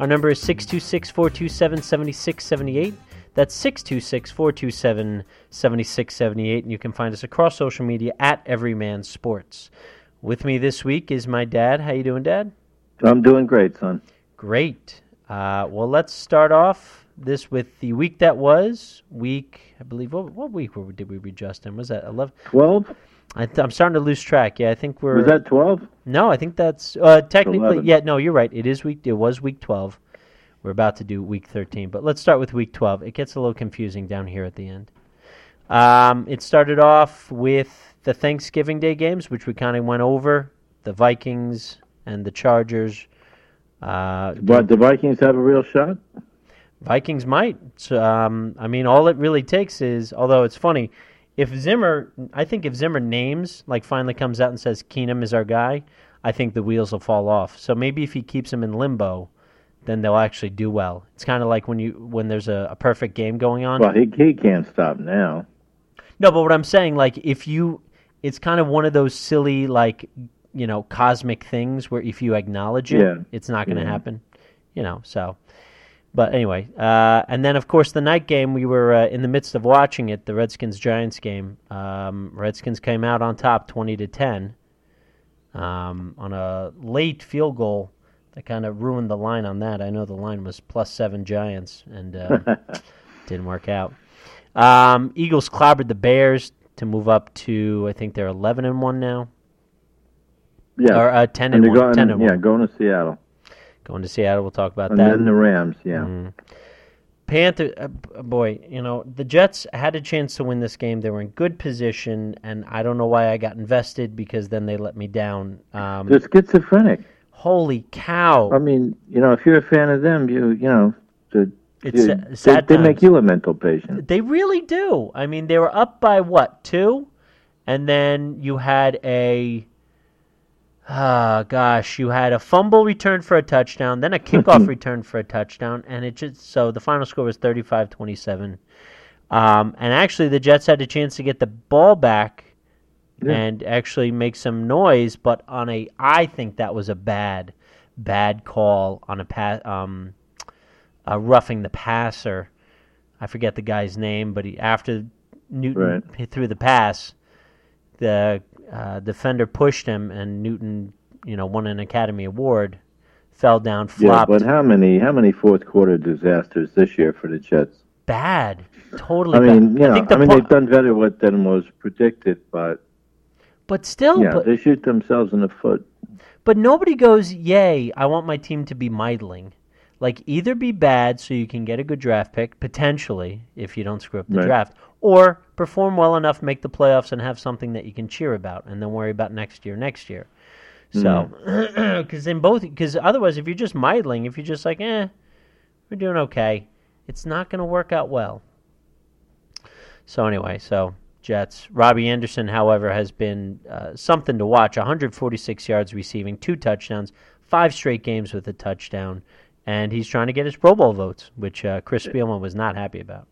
Our number is 626 427 7678. That's 626 427 7678. And you can find us across social media at Everyman Sports. With me this week is my dad. How you doing, Dad? I'm doing great, son. Great. Uh, well, let's start off this with the week that was. Week, I believe, what, what week were, did we read, Justin? Was that 11? 12? I th- I'm starting to lose track. Yeah, I think we're. Was that 12? No, I think that's uh, technically. 11. Yeah, no, you're right. It is week. It was week 12. We're about to do week 13, but let's start with week 12. It gets a little confusing down here at the end. Um, it started off with the Thanksgiving Day games, which we kind of went over. The Vikings and the Chargers. Uh, But the Vikings have a real shot? Vikings might. Um, I mean, all it really takes is, although it's funny, if Zimmer, I think if Zimmer names, like finally comes out and says Keenum is our guy, I think the wheels will fall off. So maybe if he keeps him in limbo, then they'll actually do well. It's kind of like when you when there's a, a perfect game going on. Well, he, he can't stop now. No, but what I'm saying, like, if you, it's kind of one of those silly, like, you know, cosmic things where if you acknowledge it, Yeah. it's not going to Yeah. happen, you know. So, but anyway, uh, and then of course the night game, we were uh, in the midst of watching it, the Redskins Giants game. Um, Redskins came out on top, twenty to ten, um, on a late field goal that kind of ruined the line on that. I know the line was plus seven Giants, and uh, didn't work out. Um, Eagles clobbered the Bears to move up to I think they're eleven and one now, Yeah. or uh, ten and and, one. going, 10 and yeah, one. going to Seattle. Going to Seattle. We'll talk about And that. And then the Rams, yeah. Mm. Panther, uh, boy, you know the Jets had a chance to win this game. They were in good position, and I don't know why I got invested because then they let me down. Um, They're schizophrenic. holy cow! I mean, you know, if you're a fan of them, you you know, the, It's you- they, sad they make you a mental patient. They really do. I mean, they were up by what two, and then you had a, ah, gosh, you had a fumble return for a touchdown, then a kickoff return for a touchdown, and it just so the final score was 35-27. Um, and actually, the Jets had a chance to get the ball back Yeah. and actually make some noise, but on a, I think that was a bad, bad call on a pass, um, uh, roughing the passer. I forget the guy's name, but he after Newton Right. threw the pass, the uh, defender pushed him, and Newton, you know, won an Academy Award, fell down, flopped. Yeah, but how many how many fourth quarter disasters this year for the Jets? bad, totally I mean, bad. you know, think the I mean pro- they've done better with than was predicted, but but still, yeah, but, they shoot themselves in the foot. but nobody goes, "Yay! I want my team to be middling." Like either be bad so you can get a good draft pick potentially if you don't screw up the Right. draft, or perform well enough, make the playoffs, and have something that you can cheer about, and then worry about next year, next year. So, because in both, because otherwise, if you're just middling, if you're just like, eh, we're doing okay, it's not going to work out well. So anyway, so Jets. Robbie Anderson, however, has been uh, something to watch. 146 yards receiving, two touchdowns, five straight games with a touchdown, and he's trying to get his Pro Bowl votes, which uh, Chris Spielman was not happy about.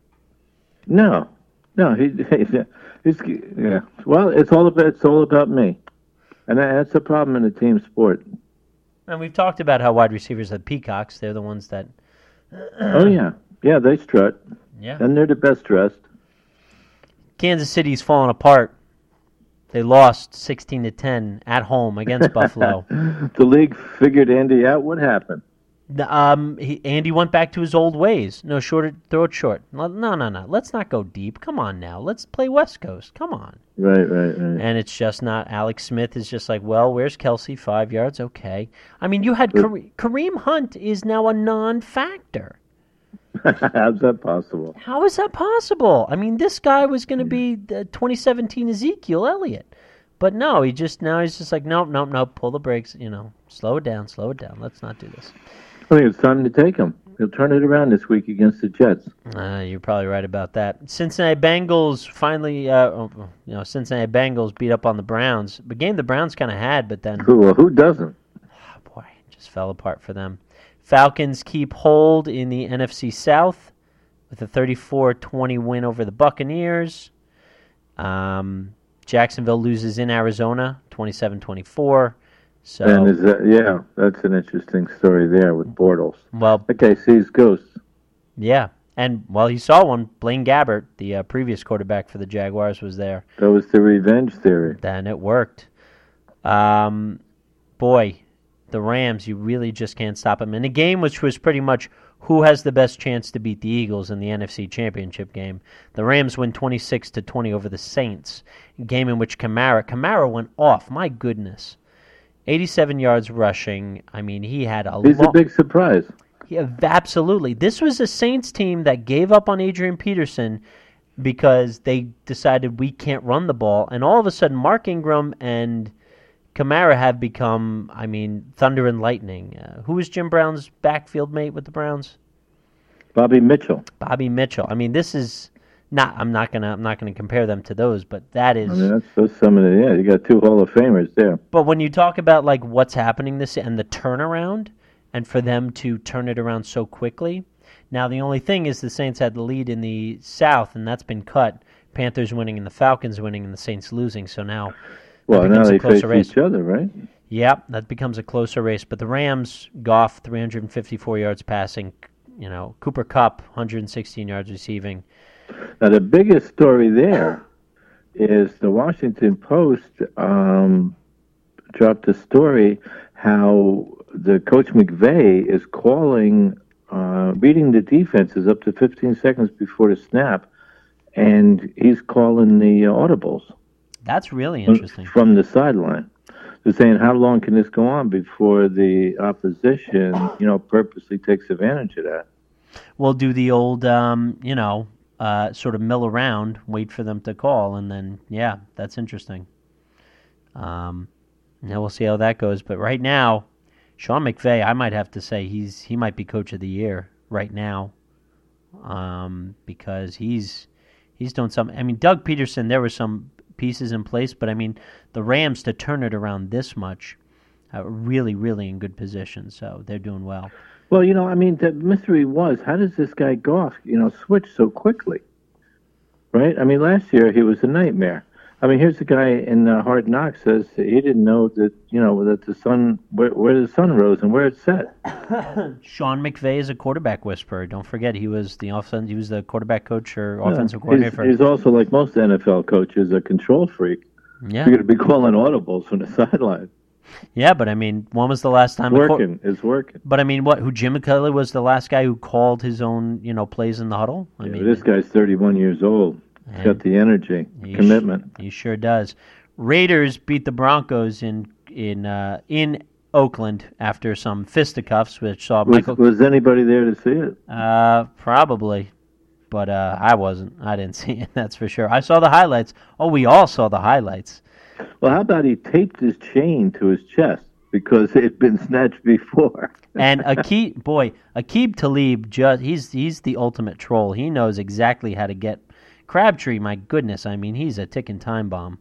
No, no, he, he's, yeah. Well, it's all about it's all about me, and that's the problem in a team sport. And we've talked about how wide receivers have peacocks. They're the ones that, Oh yeah, yeah, they strut, yeah. and they're the best dressed. Kansas City's falling apart. They lost 16 to 10 at home against Buffalo. The league figured Andy out. What happened? Um, he, Andy went back to his old ways. No, short, throw it short. No, no, no, no. Let's not go deep. Come on now. Let's play West Coast. Come on. Right, right, right. And it's just not. Alex Smith is just like, well, where's Kelce? Five yards, okay. I mean, you had Kare- Kareem Hunt is now a non-factor. How's that possible? How is that possible? I mean, this guy was going to be the 2017 Ezekiel Elliott, but no, he just now he's just like, nope, nope, nope. Pull the brakes. You know, slow it down, slow it down. Let's not do this. I think it's time to take him. He'll turn it around this week against the Jets. Uh, you're probably right about that. Cincinnati Bengals finally, uh, oh, you know, Cincinnati Bengals beat up on the Browns. The game the Browns kind of had, but then Who well, who doesn't? oh boy, just fell apart for them. Falcons keep hold in the NFC South with a 34-20 win over the Buccaneers. Um, Jacksonville loses in Arizona, 27-24. So And is that yeah? That's an interesting story there with Bortles. well, okay, sees ghosts. yeah, and well, he saw one. Blaine Gabbert, the uh, previous quarterback for the Jaguars, was there. That was the revenge theory. Then it worked. Um, boy, the Rams, you really just can't stop them. In a game which was pretty much who has the best chance to beat the Eagles in the NFC Championship game, the Rams win 26 to 20 over the Saints. A game in which Kamara, Kamara went off. My goodness. 87 yards rushing. I mean, he had a He's a big surprise. yeah, absolutely. This was a Saints team that gave up on Adrian Peterson because they decided we can't run the ball, and all of a sudden, Mark Ingram and Kamara have become, I mean, thunder and lightning. Uh, who is Jim Brown's backfield mate with the Browns? Bobby Mitchell. Bobby Mitchell. I mean, this is not. I'm not gonna. I'm not gonna compare them to those, but that is. I mean, that's, that's some of the yeah. You got two Hall of Famers there. But when you talk about like what's happening this and the turnaround, and for them to turn it around so quickly, now the only thing is the Saints had the lead in the South, and that's been cut. Panthers winning and the Falcons winning and the Saints losing. So now, Well, now they face race. each other, right? yeah, that becomes a closer race. But the Rams, Goff, 354 yards passing. You know, Cooper Kupp, 116 yards receiving. Now the biggest story there is the Washington Post um, dropped a story how the coach McVay is calling, uh, reading the defenses up to 15 seconds before the snap, and he's calling the uh, audibles That's really interesting. from the sideline. They're saying, how long can this go on before the opposition, you know, purposely takes advantage of that? we'll do the old, um, you know, uh, sort of mill around, wait for them to call, and then yeah, that's interesting. Um, now we'll see how that goes. But right now, Sean McVay, I might have to say he's he might be coach of the year right now, um, because he's he's doing something. I mean, Doug Pederson, there was some pieces in place, but I mean, the Rams to turn it around this much, uh, really, really in good position. So they're doing well. Well, you know, I mean, the mystery was how does this guy Goff, you know, switch so quickly? Right? I mean, last year he was a nightmare. I mean, here's the guy in uh, Hard Knocks says he didn't know that you know that the sun where, where the sun rose and where it set. Sean McVay is a quarterback whisperer. Don't forget he was the offense. He was the quarterback coach or Yeah. offensive coordinator. He's, for, he's also like most NFL coaches, a control freak. yeah, You're going to be calling audibles from the sideline. yeah. But I mean, when was the last time? It's working. It's working. but I mean, what? Who Jim McCullough was the last guy who called his own, you know, plays in the huddle. I Yeah, mean, this guy's 31 years old. He's got the energy, he sh- commitment. he sure does. Raiders beat the Broncos in in uh, in Oakland after some fisticuffs, which saw Was, Michael. was anybody there to see it? Uh, probably, but uh, I wasn't. I didn't see it. That's for sure. I saw the highlights. Oh, we all saw the highlights. Well, how about he taped his chain to his chest because it had been snatched before? And Aqib, boy, Aqib Talib, just he's he's the ultimate troll. He knows exactly how to get Crabtree. My goodness, I mean, he's a ticking time bomb.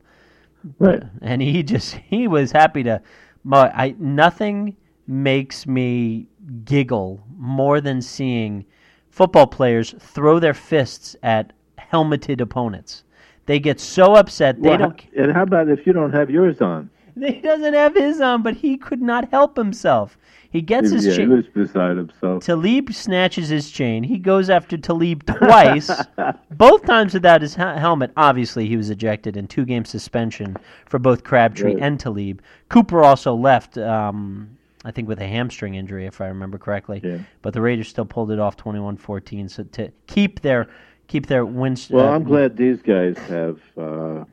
Right. And he just he was happy to. I nothing makes me giggle more than seeing football players throw their fists at helmeted opponents. They get so upset they Well, don't. And how about if you don't have yours on? He doesn't have his on, but he could not help himself. He gets his yeah, chain. he was beside himself. Talib snatches his chain. He goes after Talib twice, both times without his helmet. Obviously, he was ejected in two game suspension for both Crabtree Right. and Talib. Cooper also left, um, I think, with a hamstring injury, if I remember correctly. Yeah. But the Raiders still pulled it off 21 14 so to keep their keep their wins. Well, uh, I'm glad these guys have, uh,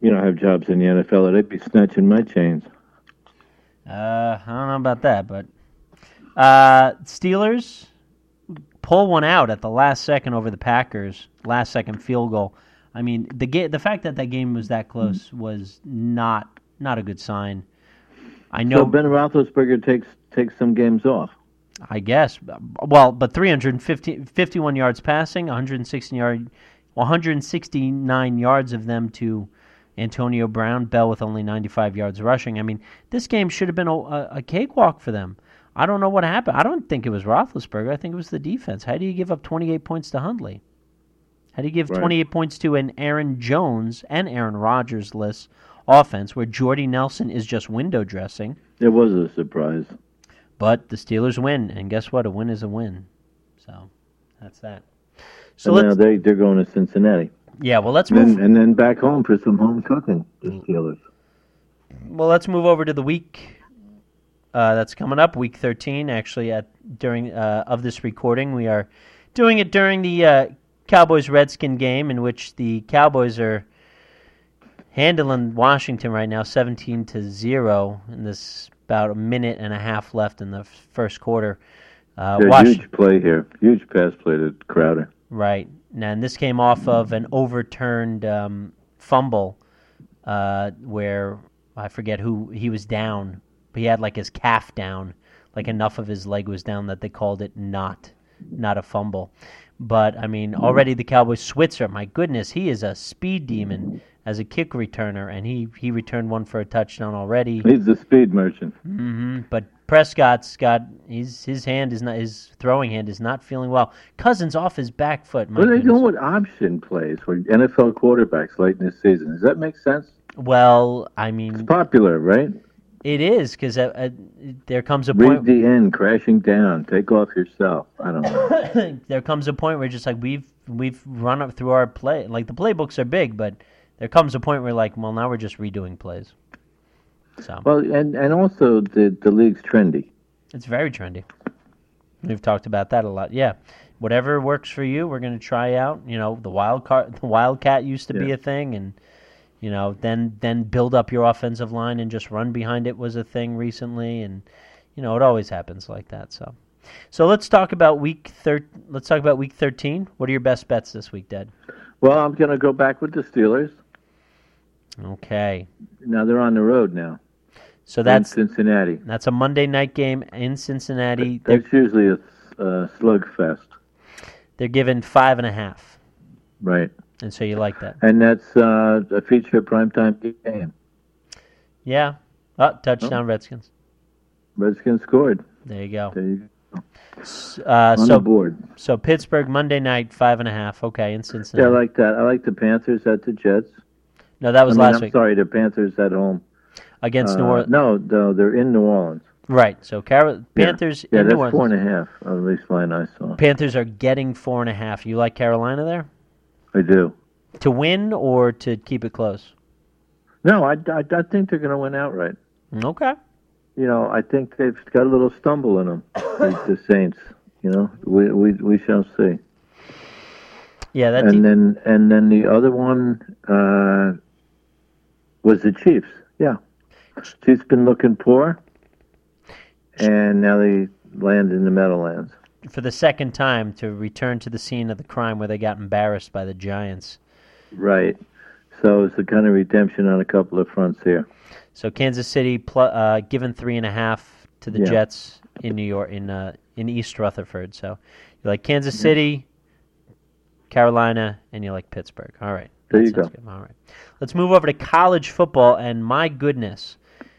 you know, have jobs in the NFL. They'd be snatching my chains. Uh, I don't know about that, but uh, Steelers pull one out at the last second over the Packers. Last second field goal. I mean, the ga- the fact that that game was that close was not not a good sign. I know. So Ben Roethlisberger takes takes some games off. I guess. Well, but 351 yards passing, 160 yard, 169 yards of them to Antonio Brown. Bell with only 95 yards rushing. I mean, this game should have been a, a cakewalk for them. I don't know what happened. I don't think it was Roethlisberger. I think it was the defense. How do you give up 28 points to Hundley? How do you give right. 28 points to an Aaron Jones and Aaron Rodgers list offense where Jordy Nelson is just window dressing? It was a surprise. But the Steelers win, and guess what? A win is a win. So that's that. So now they they're going to Cincinnati. Yeah, well, let's move. And, and then back home for some home cooking. The mm. Steelers. Well, let's move over to the week uh, that's coming up, week 13. Actually, at during uh, of this recording, we are doing it during the uh, Cowboys Redskin game, in which the Cowboys are handling Washington right now, 17 to zero, in this about a minute and a half left in the first quarter. Uh, yeah, huge play here, huge pass play to Crowder. Right, and this came off of an overturned um, fumble uh, where I forget who he was down, but he had like his calf down, like enough of his leg was down that they called it not not a fumble. But I mean, already the Cowboys Switzer, my goodness, he is a speed demon as a kick returner, and he he returned one for a touchdown already. He's the speed merchant. Mm-hmm. But Prescott's got his his hand is not his throwing hand is not feeling well. Cousins off his back foot. what are they doing with option plays for NFL quarterbacks late in the season? Does that make sense? Well, I mean, it's popular, right? It is because uh, uh, there comes a Read point. the end crashing down. Take off yourself. I don't know. there comes a point where just like we've we've run up through our play. Like the playbooks are big, but there comes a point where like, well, now we're just redoing plays. So well, and and also the the league's trendy. It's very trendy. We've talked about that a lot. Yeah, whatever works for you, we're going to try out. You know, the wild card, the wildcat used to yeah. be a thing, and you know, then then build up your offensive line and just run behind it was a thing recently, and you know it always happens like that. So, so let's talk about week thir- Let's talk about week thirteen. What are your best bets this week, Dad? Well, I'm going to go back with the Steelers. Okay. Now they're on the road now. So that's in Cincinnati. That's a Monday night game in Cincinnati. That's they're, usually a uh, slugfest. They're given five and a half. Right. And so you like that. And that's uh, a feature primetime game. Yeah. Oh, touchdown oh. Redskins. Redskins scored. There you go. There you go. Uh, On so, the board. So Pittsburgh Monday night five and a half. Okay, in Cincinnati. Yeah, I like that. I like the Panthers at the Jets. No, that was I mean, last I'm week. Sorry, the Panthers at home against uh, New Orleans. No, no, they're in New Orleans. Right. So Car- Panthers. Yeah, yeah that's New four and a half. At least line I saw. Panthers are getting four and a half. You like Carolina there? I do. To win or to keep it close? No, I, I, I think they're going to win outright. Okay. You know, I think they've got a little stumble in them, the, the Saints. You know, we we we shall see. Yeah, that. And then and then the other one uh, was the Chiefs. Yeah, Chiefs been looking poor, and now they land in the Meadowlands for the second time to return to the scene of the crime where they got embarrassed by the Giants. Right. So it's a kind of redemption on a couple of fronts here. So Kansas City pl- uh, given three and a half to the yeah. Jets in New York in uh, in East Rutherford. So you like Kansas City, Carolina, and you like Pittsburgh. All right. There you go. Good. All right. Let's move over to college football, and my goodness.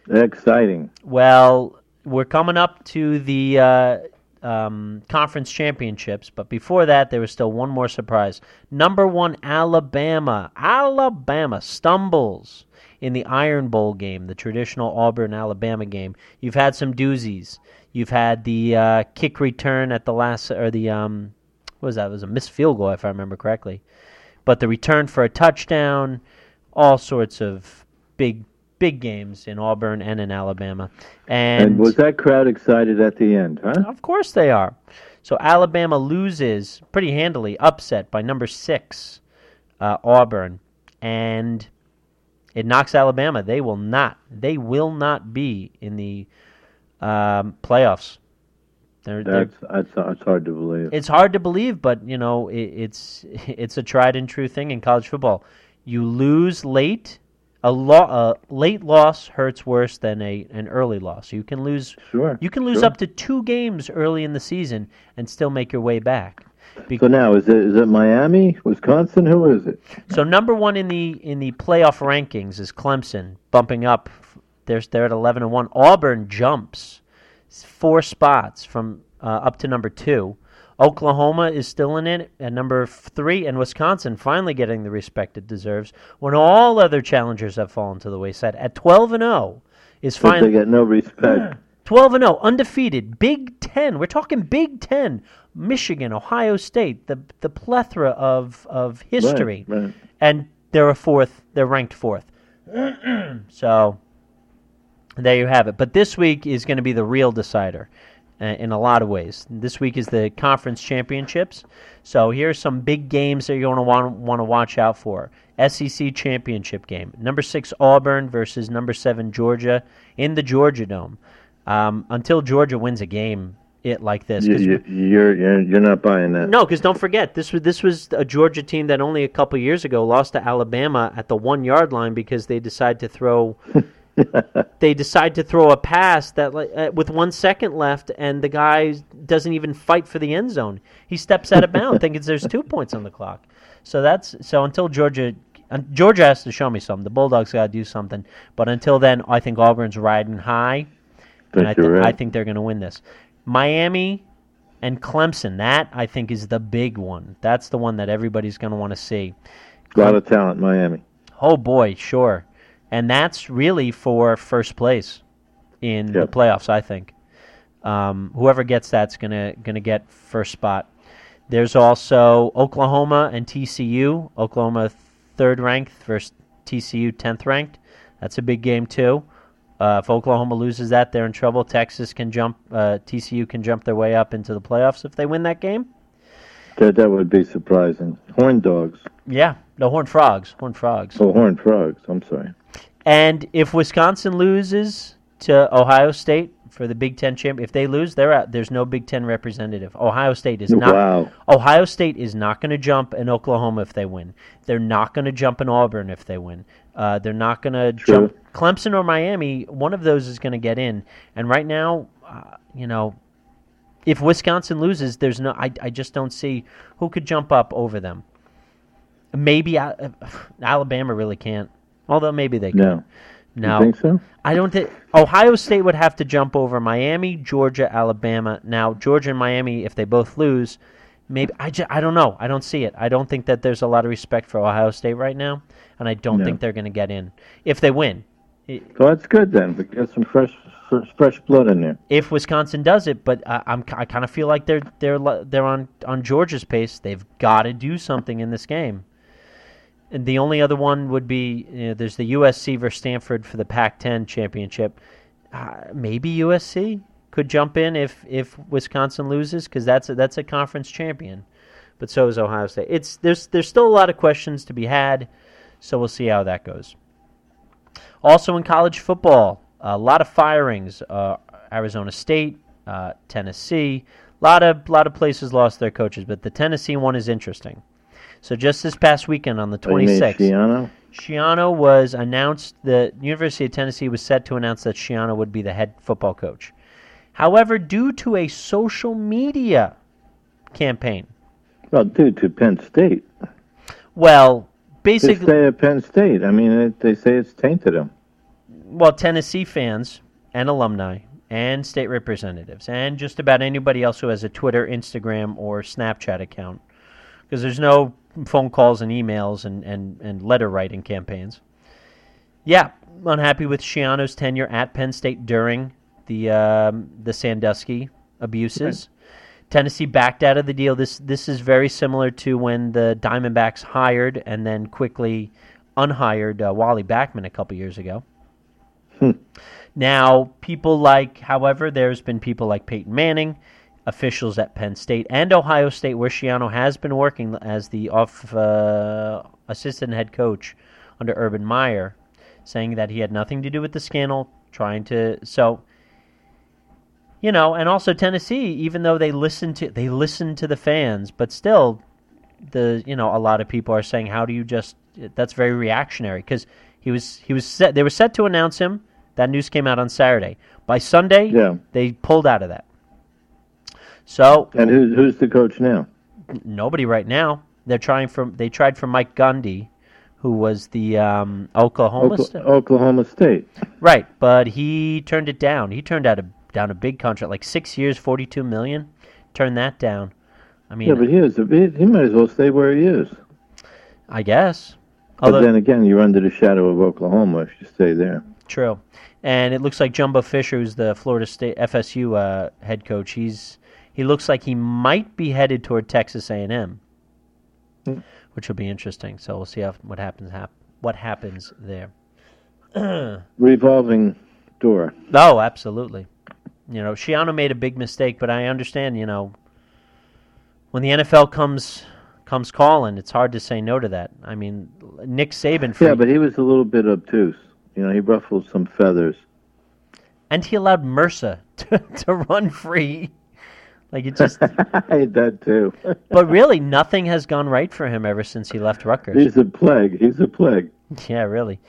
Exciting. Well, we're coming up to the uh, um, conference championships, but before that, there was still one more surprise. Number one, Alabama. Alabama stumbles in the Iron Bowl game, the traditional Auburn Alabama game. You've had some doozies. You've had the uh, kick return at the last, or the um, what was that? It was a missed field goal, if I remember correctly. But the return for a touchdown, all sorts of big, big games in Auburn and in Alabama. And, and was that crowd excited at the end? Huh? Of course they are. So Alabama loses pretty handily, upset by number six, uh, Auburn, and it knocks Alabama. They will not. They will not be in the um, playoffs. They're, that's, they're, that's that's hard to believe. It's hard to believe, but you know it, it's it's a tried and true thing in college football. You lose late A, lo- a late loss hurts worse than a an early loss. You can lose Sure. you can lose sure. up to two games early in the season and still make your way back. Be- So now is it is it Miami, Wisconsin? Who is it? So number one in the in the playoff rankings is Clemson, bumping up. They're they're at eleven and one. Auburn jumps four spots from uh, up to number two. Oklahoma is still in it at number three, and Wisconsin finally getting the respect it deserves. When all other challengers have fallen to the wayside, at twelve and zero, is But they finally get no respect. 12 and 0, undefeated. Big 10. We're talking Big 10. Michigan, Ohio State, the the plethora of of history. Right, right. And they're a fourth. They're ranked fourth. so there you have it. But this week is going to be the real decider in a lot of ways. This week is the conference championships. So here's some big games that you're going to want want to watch out for. SEC championship game. Number six Auburn versus number seven Georgia in the Georgia Dome. Um, until Georgia wins a game, it like this. You, you, you're you're you're not buying that. no, because don't forget this was this was a Georgia team that only a couple years ago lost to Alabama at the one yard line because they decided to throw. they decide to throw a pass that uh, with one second left, and the guy doesn't even fight for the end zone. He steps out of bounds, thinking there's two points on the clock. So that's so until Georgia. uh, Georgia has to show me something. The Bulldogs got to do something. But until then, I think Auburn's riding high and I, But you're I think they're going to win this. Miami and Clemson, that I think is the big one. That's the one that everybody's going to want to see. A lot of talent, Miami. Oh boy, sure, and that's really for first place in the playoffs. I think um, whoever gets that's gonna gonna get first spot. There's also Oklahoma and TCU. Oklahoma third ranked versus TCU tenth ranked. That's a big game too. Uh, if Oklahoma loses that, they're in trouble. Texas can jump. Uh, TCU can jump their way up into the playoffs if they win that game. That that would be surprising. Horn dogs. Yeah, no Horned Frogs. Horned Frogs. Oh, horned frogs. I'm sorry. And if Wisconsin loses to Ohio State for the Big Ten champ, if they lose, they're out. There's no Big Ten representative. Ohio State is not. Wow. Ohio State is not going to jump in Oklahoma if they win. They're not going to jump in Auburn if they win. Uh, they're not going to jump Clemson or Miami. One of those is going to get in. And right now, uh, you know, if Wisconsin loses, there's no. I, I just don't see who could jump up over them. Maybe uh, Alabama really can't. Although maybe they could. No. No, You think so? I don't think Ohio State would have to jump over Miami, Georgia, Alabama. Now Georgia and Miami, if they both lose, maybe I, ju- I don't know. I don't see it. I don't think that there's a lot of respect for Ohio State right now, and I don't No. think they're going to get in if they win. Well, that's good then. We get some fresh fresh, fresh blood in there. If Wisconsin does it, but uh, I, I'm I kind of feel like they're they're they're on on Georgia's pace. They've got to do something in this game. The only other one would be you know, there's the USC versus Stanford for the Pac-10 championship. Uh, maybe USC could jump in if if Wisconsin loses because that's a, that's a conference champion. But so is Ohio State. It's there's there's still a lot of questions to be had, so we'll see how that goes. Also in college football, a lot of firings. Uh, Arizona State, uh, Tennessee, a lot of lot of places lost their coaches, but the Tennessee one is interesting. So just this past weekend on the Oh, you mean 26th, Schiano? Schiano was announced. The University of Tennessee was set to announce that Schiano would be the head football coach. However, due to a social media campaign, Well, due to Penn State. well, They basically, stay at Penn State. I mean, it, they say it's tainted them. well, Tennessee fans and alumni and state representatives and just about anybody else who has a Twitter, Instagram, or Snapchat account, because there's no phone calls and emails and, and, and letter writing campaigns. Yeah, unhappy with Schiano's tenure at Penn State during the um, the Sandusky abuses. Tennessee backed out of the deal. This this is very similar to when the Diamondbacks hired and then quickly unhired uh, Wally Backman a couple years ago. Now, people like, however, there's been people like Peyton Manning, officials at Penn State and Ohio State, where Schiano has been working as the off uh, assistant head coach under Urban Meyer, saying that he had nothing to do with the scandal. Trying to so, you know, and also Tennessee, even though they listen to they listen to the fans, but still, the you know a lot of people are saying, how do you just that's very reactionary because He was he was set. They were set to announce him. That news came out on Saturday. By Sunday, Yeah. they pulled out of that. So And who's who's the coach now? nobody right now. They're trying from. They tried for Mike Gundy, who was the um, Oklahoma. Okla- Sta- Oklahoma State. Right, but he turned it down. He turned out a, down a big contract, like six years, forty-two million. Turned that down. I mean, Yeah, but he is. He, he might as well stay where he is. I guess. But then again, you're under the shadow of Oklahoma if you stay there. true, and it looks like Jimbo Fisher, who's the Florida State FSU uh, head coach, he's he looks like he might be headed toward Texas A&M, Hmm. which will be interesting. So we'll see how, what happens. Hap- what happens there? Revolving door. Oh, absolutely. You know, Schiano made a big mistake, but I understand. You know, when the NFL comes comes calling, it's hard to say no to that. I mean, Nick Saban, Yeah, but he was a little bit obtuse. You know, he ruffled some feathers. and he allowed Mercer to, to run free. Like it just, I hate that too. but really, nothing has gone right for him ever since he left Rutgers. He's a plague. He's a plague. Yeah, really.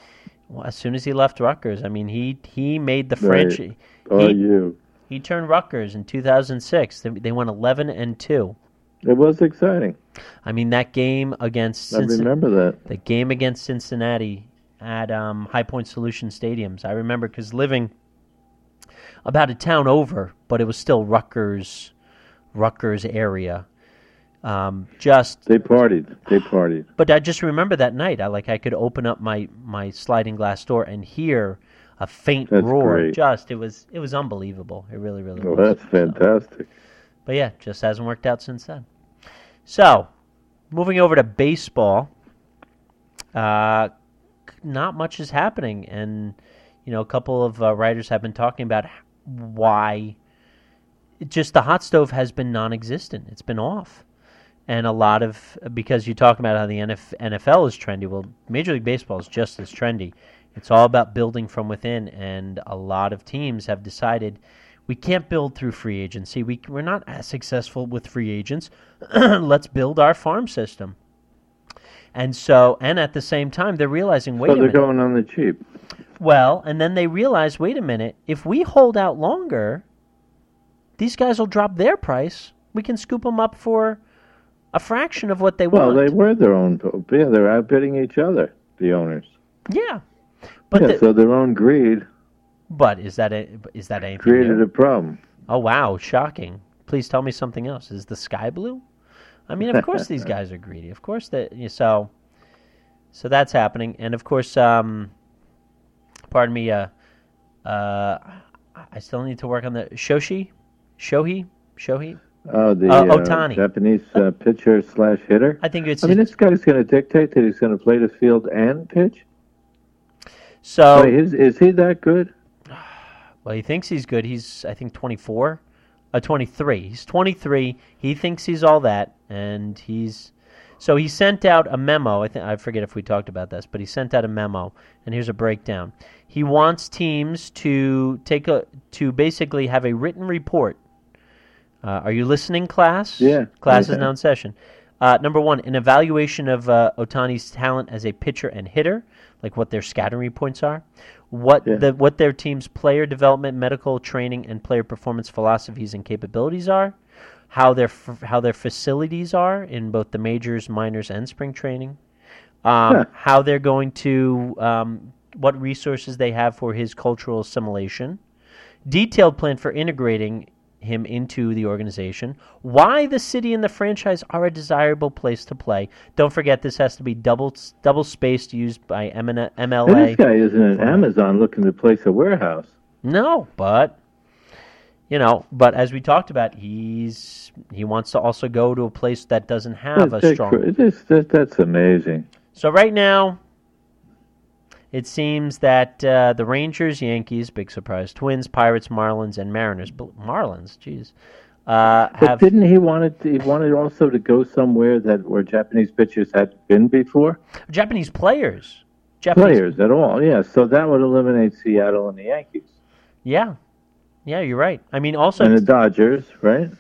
Well, as soon as he left Rutgers, I mean, he he made the Right. franchise. Oh, He, you. he turned Rutgers in 2006. They, they went 11 and two. It was exciting. I mean, that game against I Cincinnati, remember that. the game against Cincinnati at um, High Point Solution Stadiums. I remember because living about a town over, but it was still Rutgers, Rutgers area. Um, just, They partied. They partied. but I just remember that night. I like I could open up my my sliding glass door and hear a faint That's roar. great. Just it was it was unbelievable. It really really Well, was. that's fantastic. But yeah, just hasn't worked out since then. So, moving over to baseball, uh, not much is happening, and you know, a couple of uh, writers have been talking about why. It just the hot stove has been non-existent. It's been off, and a lot of because you talk about how the NF, NFL is trendy. Well, Major League Baseball is just as trendy. It's all about building from within, and a lot of teams have decided we can't build through free agency. We, we're not as successful with free agents. Let's build our farm system. And so, and at the same time, they're realizing, wait so a they're minute. going on the cheap. Well, and then they realize, wait a minute, if we hold out longer, these guys will drop their price. We can scoop them up for a fraction of what they Well, want. Well, they were their own. Yeah, they're outbidding each other, the owners. yeah, but yeah, the- so their own greed but is that a, is that anything? created new? a problem. Oh wow, shocking! Please tell me something else. Is the sky blue? I mean, of course these guys are greedy. Of course that so. So that's happening, and of course, um, pardon me. Uh, uh, I still need to work on the Shoshi, Shohei, Shohei. Oh, the Uh, uh, Japanese uh, pitcher slash hitter. I think it's I mean, this guy's going to dictate that he's going to play the field and pitch. so. Wait, is, is he that good? Well, he thinks he's good. He's, I think, 24, uh, 23. He's 23. He thinks he's all that, and he's. So he sent out a memo. I think I forget if we talked about this, but he sent out a memo, and here's a breakdown. He wants teams to take a to basically have a written report. Uh, are you listening, class? Yeah. Class is now in session. Uh, number one, an evaluation of uh, Ohtani's talent as a pitcher and hitter, like what their scattering points are, what Yeah. the what their team's player development, medical training, and player performance philosophies and capabilities are, how their f- how their facilities are in both the majors, minors, and spring training, um, how they're going to um, what resources they have for his cultural assimilation, detailed plan for integrating him into the organization, why the city and the franchise are a desirable place to play. Don't forget this has to be double double spaced used by M- And this guy isn't an Amazon looking to place a warehouse. No, but you know, but as we talked about, he's he wants to also go to a place that doesn't have a strong. that's- that's amazing. So right now, it seems that uh, the Rangers, Yankees, big surprise, Twins, Pirates, Marlins, and Mariners. Marlins, jeez, uh, But didn't he wanted he wanted also to go somewhere that where Japanese pitchers had been before? Japanese players. Japanese, Players at all, yeah. So that would eliminate Seattle and the Yankees Yeah, yeah, you're right. I mean, also, and the Dodgers, right?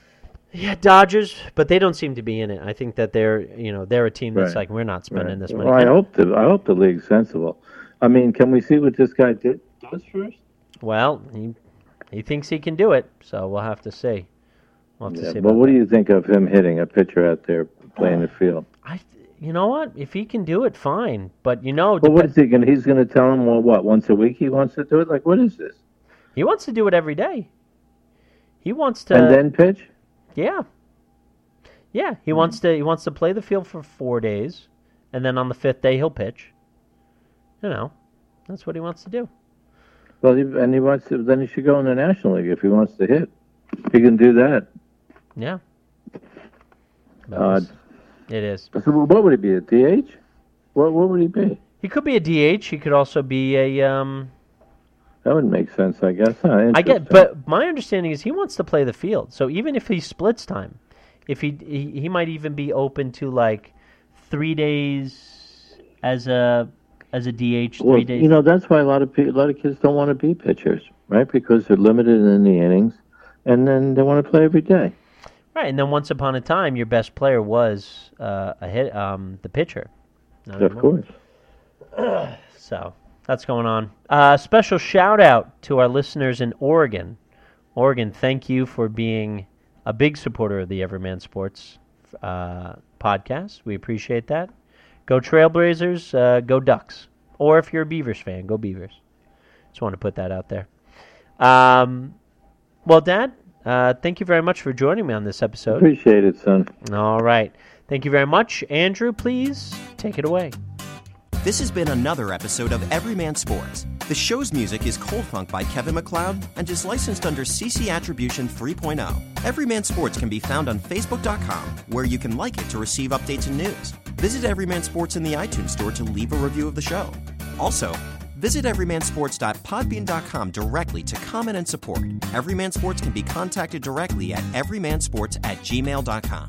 yeah, Dodgers, but they don't seem to be in it. I think that they're, you know, they're a team that's Right. like, we're not spending Right. this money. Well, I hope the I hope the league's sensible. I mean, can we see what this guy did does first? Well, he he thinks he can do it, so we'll have to see. We'll have to see. but what that. do you think of him hitting a pitcher out there playing the field? I, you know what? If he can do it, fine. But you know, Well, what is he going? He's going to tell him, well, what? Once a week he wants to do it. Like, what is this? he wants to do it every day. He wants to. and then pitch. Yeah. Yeah, he hmm. wants to he wants to play the field for 4 days and then on the 5th day he'll pitch. You know. That's what he wants to do. Well, he, and he wants to. Then he should go in the National League if he wants to hit. He can do that. Yeah. But Odd. it's- So what would he be? A DH? What What would he be? He could be a DH, he could also be a um That would make sense, I guess. Huh? I get but my understanding is he wants to play the field. So even if he splits time, if he he, he might even be open to like 3 days as a as a DH, 3 Well, days you know that's why a lot of pe- a lot of kids don't want to be pitchers, right? Because they're limited in the innings, and then they want to play every day. Right, and then once upon a time, your best player was uh, a hit, um, the pitcher. Not Of anymore. course. So that's going on. Uh, special shout out to our listeners in Oregon. Oregon, thank you for being a big supporter of the Everyman Sports uh, podcast. We appreciate that. Go Trailblazers, uh, go Ducks. Or if you're a Beavers fan, go Beavers. Just want to put that out there. Um, well, Dad, uh, thank you very much for joining me on this episode. Appreciate it, son. All right. Thank you very much. Andrew, please take it away. This has been another episode of Everyman Sports. The show's music is Cold Funk by Kevin MacLeod and is licensed under CC Attribution 3.0. Everyman Sports can be found on Facebook.com, where you can like it to receive updates and news. Visit Everyman Sports in the iTunes Store to leave a review of the show. Also, visit everymansports.podbean.com directly to comment and support. Everyman Sports can be contacted directly at everymansports at gmail.com.